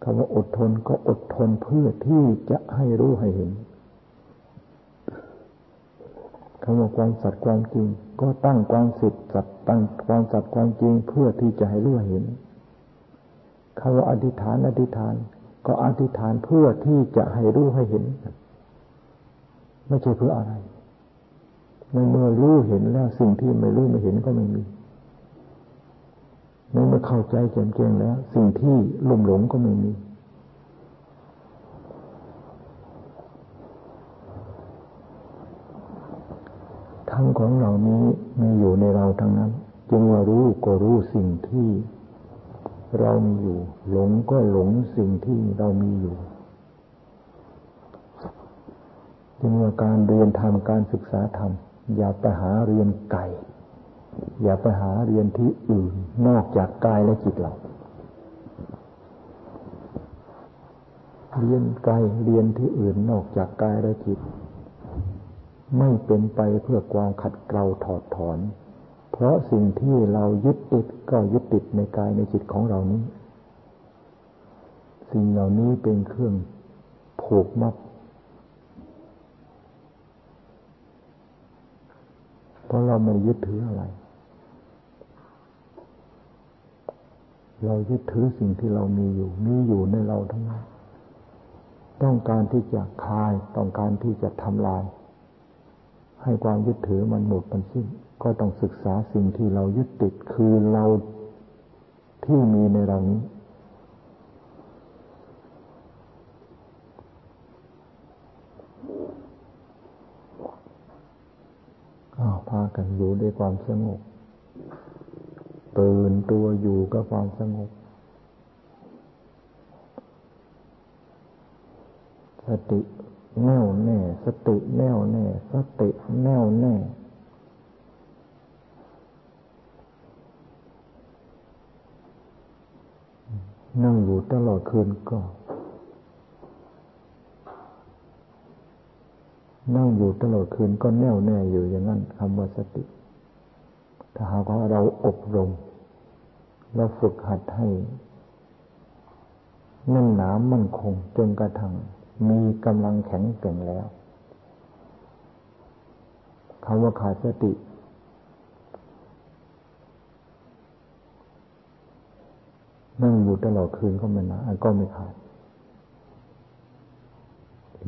คำว่าอดทนก็อดทนเพื่อที่จะให้รู้ให้เห็นคำว่าความสัตย์ความจริง ก็ตั้งความสิทธิ์สัตย์ตั้งความสัตย์ความจริงเพื่อที่จะให้รู้เห็นคำว่าอธิษฐานอธิษฐาน ก็อธิษฐานเพื่อที่จะให้รู้ให้เห็น ไม่ใช่เพื่ออะไรในเมื่อรู้เห็นแล้วสิ่งที่ไม่รู้ไม่เห็นก็ไม่มี ในเมื่อเข้าใจแจ่มแจ้งแล้ว สิ่งที่ลุ่มหลงก็ไม่มีทั้งของเหล่านี้มีอยู่ในเราทั้งนั้น จึงว่ารู้ก็รู้สิ่งที่เรามีอยู่ หลงก็หลงสิ่งที่เรามีอยู่จึงว่าการเรียนธรรมการศึกษาธรรมอย่าไปหาเรียนไก่ อย่าไปหาเรียนที่อื่นนอกจากกายและจิตเรา เรียนไกลเรียนที่อื่นนอกจากกายและจิต ไม่เป็นไปเพื่อความขัดเกลาถอดถอน เพราะสิ่งที่เรายึดติดก็ยึดติดในกายในจิตของเรานี้ สิ่งเหล่านี้เป็นเครื่องผูกมัด เพราะเราไม่ยึดถืออะไร เรายึดถือสิ่งที่เรามีอยู่ มีอยู่ในเราทั้งนั้น ต้องการที่จะคลาย ต้องการที่จะทำลาย ให้ความยึดถือมันหมดมันสิ้น ก็ต้องศึกษาสิ่งที่เรายึดติดคือเราที่มีในเรานี้ พากันอยู่ด้วยความสงบตื่นตัวอยู่กับความสงบ สติแน่วแน่ สติแน่วแน่ สติแน่วแน่นั่งอยู่ตลอดคืนก็ นั่งอยู่ตลอดคืนก็แน่วแน่อยู่อย่างนั้นคำว่าสติ ถ้าหากว่าเราอบรม เราฝึกหัดให้แน่นหนามั่นคงจนกระทั่งมีกำลังแข็งแกร่งแล้วคำว่าขาดสติ นั่งอยู่ตลอดคืนก็ไม่นะก็ไม่ขาด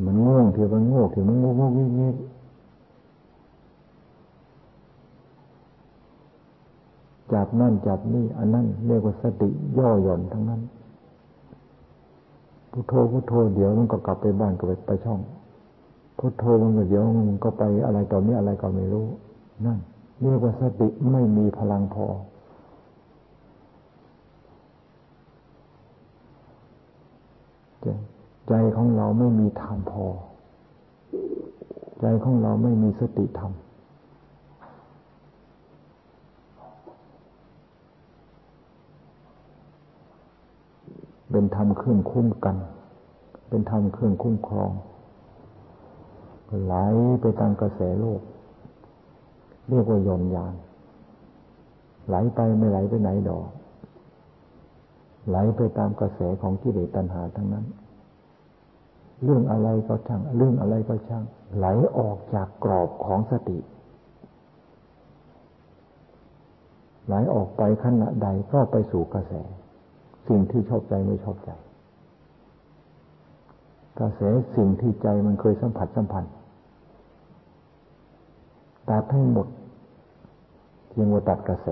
มันง่วงเที่มันง่วงที่มันง่วงง่วงงี้จับนั่นจับนี่ อันนั้นเรียกว่าสติย่อหย่อนทั้งนั้นพุทโธพุทโธเดี๋ยวมันก็กลับไปบ้านก็ไปไปช่องพุทโธมันก็เดี๋ยวมันก็ไปอะไรต่อนี้อะไรก็ไม่รู้ นั่นเรียกว่าสติไม่มีพลังพอ ใจของเราไม่มีธรรมพอ ใจของเราไม่มีสติธรรมเป็นธรรมเครื่องคุ้มกัน เป็นธรรมเครื่องคุ้มครองไหลไปตามกระแสโลก เรียกว่าย่อนยาน ไหลไปไม่ไหลไปไหนดอก ไหลไปตามกระแสของกิเลสตัณหาทั้งนั้น เรื่องอะไรก็ช่าง เรื่องอะไรก็ช่าง ไหลออกจากกรอบของสติ ไหลออกไปขณะใดก็ไปสู่กระแส สิ่งที่ชอบใจไม่ชอบใจ กระแสสิ่งที่ใจมันเคยสัมผัสสัมพันธ์ตัดให้หมดเพียงว่าตัดกระแส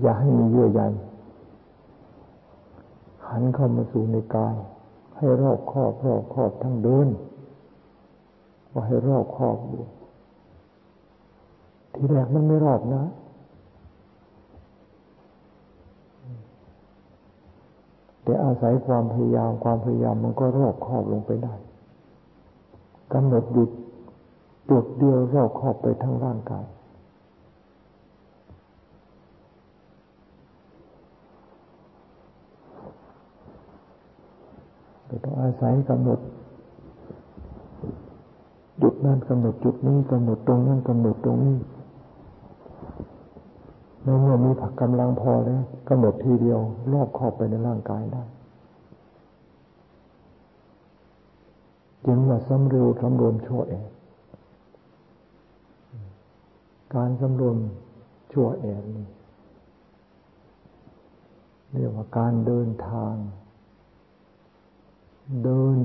อย่าให้มีเยื่อใยหันเข้ามาสู่ในกาย ให้รอบครอบรอบครอบทั้งเดินว่าให้รอบครอบอยู่ทีแรกมันไม่รอบนะแต่อาศัยความพยายามความพยายามมันก็รอบครอบลงไปได้กำหนดหยุดจุดเดียวรอบครอบไปทั้งร่างกาย ต้องอาศัยกำหนดจุดนั้นกำหนดจุดนี้กำหนดตรงนั้นกำหนดตรงนี้ในเมื่อมีผักกำลังพอแล้วกำหนดทีเดียวรอบขอบไปในร่างกายได้จึงว่าสำรวมสำรวมชั่วเองการสำรวมชั่วเองนี่เรียกว่าการเดินทาง เดิน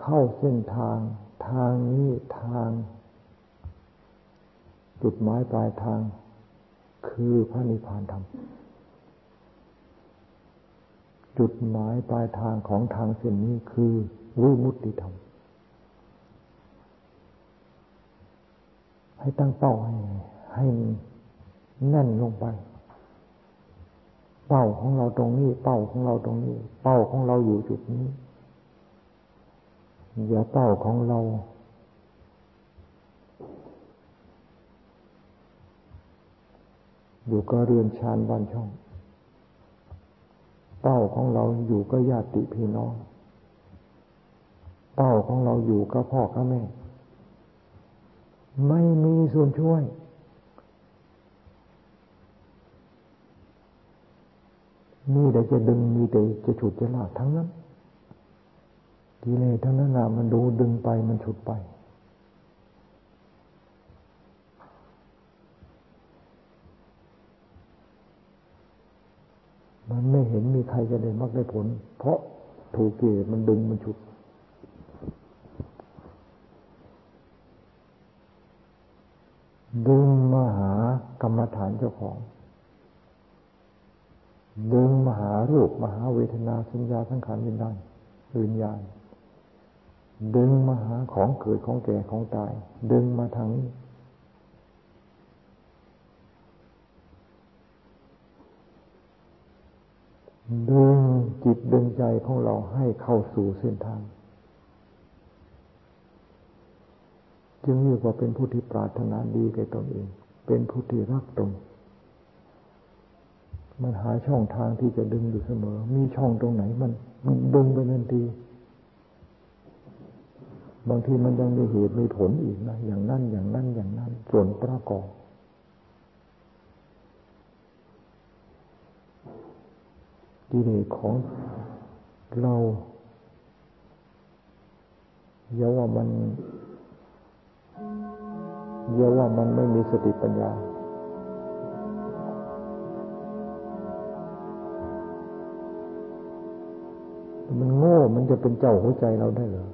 เข้าเส้นทาง ทางนี้ทาง จุดหมายปลายทาง คือพระนิพพานธรรม จุดหมายปลายทางของทางเส้นนี้คือวิมุตติธรรม ให้ตั้งเป้าให้ให้แน่นลงไป เป้าของเราตรงนี้ เป้าของเราตรงนี้ เป้าของเราอยู่จุดนี้อย่าเป้าของเรา อยู่ก็เรือนชานบ้านช่อง เป้าของเราอยู่ก็ญาติพี่น้อง เป้าของเราอยู่ก็พ่อกับแม่ ไม่มีส่วนช่วย นี่แต่จะดึงมีแต่จะฉุดจะลากทั้งนั้นกิเลสทั้งนั้นนะมันดูดึงไปมันฉุดไป มันไม่เห็นมีใครจะได้มรรคได้ผล เพราะถูกกิเลสมันดึงมันฉุดดึงมาหากรรมฐานเจ้าของ ดึงมาหารูปมหาเวทนาสัญญาสังขารวิญญาณวิญญาณ ดึงมาหาของเกิดของแก่ของตาย ดึงมาทางนี้ดึงจิตดึงใจของเราให้เข้าสู่เส้นทาง จึงเรียกว่าเป็นผู้ที่ปรารถนาดีแก่ตนเอง เป็นผู้ที่รักตน มันหาช่องทางที่จะดึงอยู่เสมอ มีช่องตรงไหนมันดึงไปทันที บางทีมันยังมีเหตุมีผลอีกนะ อย่างนั้นอย่างนั้นอย่างนั้น ส่วนประกอบกิเลสของเราเยาว่ามันเยาว่ามันไม่มีสติปัญญา มันโง่ มันจะเป็นเจ้าหัวใจเราได้เหรอ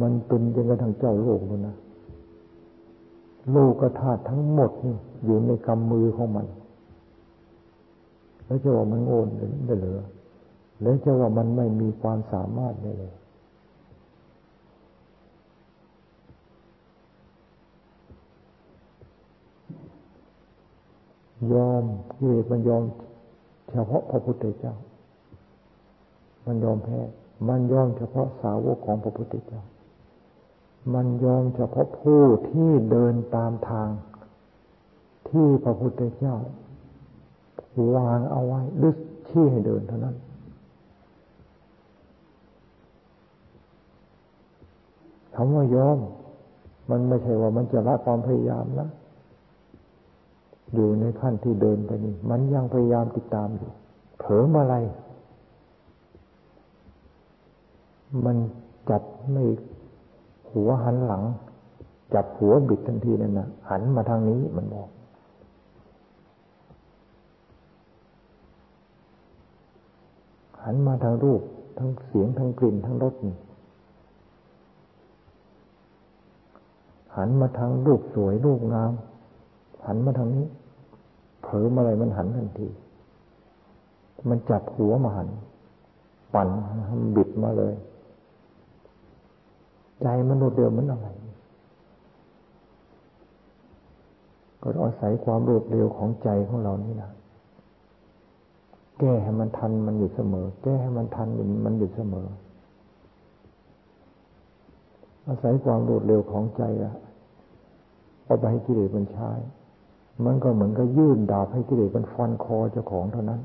มันเป็นจนกระทั่งเจ้าโลกเลยนะ โลกธาตุทั้งหมดนี่อยู่ในกำมือของมัน แล้วจะว่ามันโง่ได้เหรือแล้วจะว่ามันไม่มีความสามารถได้เลยยอมกิเลสมันยอม เฉพาะพระพุทธเจ้า มันยอมแพ้ มันยอมเฉพาะสาวกของพระพุทธเจ้า มันยอมเฉพาะผู้ที่เดินตามทางที่พระพุทธเจ้าวางเอาไว้ดึกชี้ให้เดินเท่านั้น คำว่ายอม มันไม่ใช่ว่ามันจะละความพยายามนะ อยู่ในขั้นที่เดินไปนี่มันยังพยายามติดตามอยู่ เผลอมาอะไรมันจับไม่หัวหันหลัง จับหัวบิดทันทีนั่นนะหันมาทางนี้มันบอกหันมาทางรูป ทั้งเสียงทั้งกลิ่นทั้งรสหันมาทางรูปสวยรูปงาม หันมาทางนี้ เผลอมาอะไรมันหันทันที มันจับหัวมาหัน ปั่นบิดมาเลย ใจมันโดดเดียวมันอะไร ก็อาศัยความรวดเร็วของใจของเรานี่นะแก้ให้มันทันมันอยู่เสมอ แก้ให้มันทันมันอยู่เสมอ อาศัยความรวดเร็วของใจอะเอาไปให้กิเลสมันใช้ มันก็เหมือนกับยื่นดาบให้กิเลสมันฟันคอเจ้าของเท่านั้น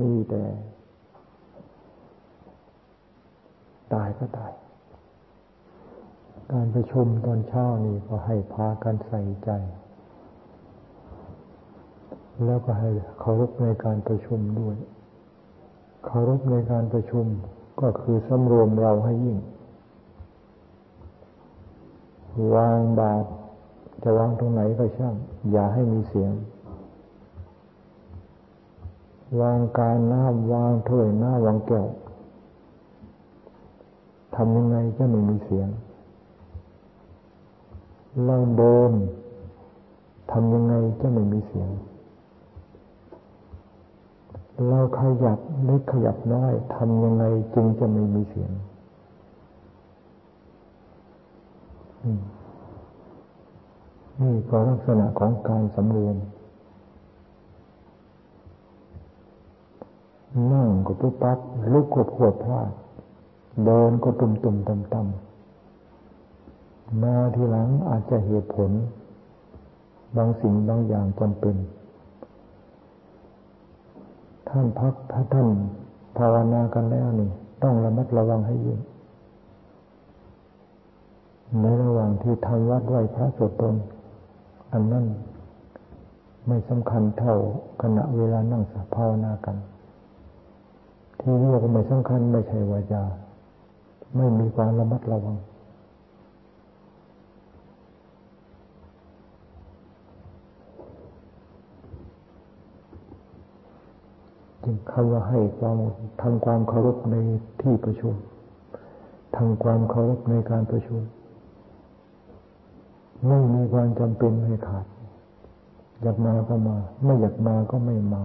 มีแต่ ตายก็ตาย การประชุมตอนเช้านี่ก็ให้พากันใส่ใจ แล้วก็ให้เคารพในการประชุมด้วย เคารพในการประชุมก็คือสำรวมเราให้ยิ่ง วางบาตรจะวางตรงไหนก็ช่าง อย่าให้มีเสียง วางการน้ำวางถ้วยน้าวางแก้วทำยังไงจะไม่มีเสียงเราเดินทำยังไงจะไม่มีเสียง เราขยับเล็กขยับน้อยทำยังไงจึงจะไม่มีเสียง นี่ก็ลักษณะของการสำรวม นั่งก็ปุ๊บปั๊บลุกก็พวดพลาด เดินก็ตุ่มตุ่มต่ำต่ำมาทีหลังอาจจะเหตุผล บางสิ่งบางอย่างจำเป็น ท่านพักถ้าท่านภาวนากันแล้วนี่ ต้องระมัดระวังให้ยิ่ง ในระหว่างที่ทำวัดไหวพระสวดตนอันนั้นไม่สำคัญเท่าขณะเวลานั่งสภาวนากัน ที่เรียกว่าไม่สำคัญไม่ใช่วาจาไม่มีความระมัดระวังจึงคำว่าให้ความทำความเคารพในที่ประชุมทำความเคารพในการประชุม ไม่มีความจำเป็นให้ขาด อยากมาก็มา ไม่อยากมาก็ไม่มา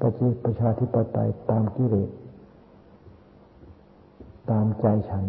ประชิประชาธิปไตยตามกิเลสตามใจฉัน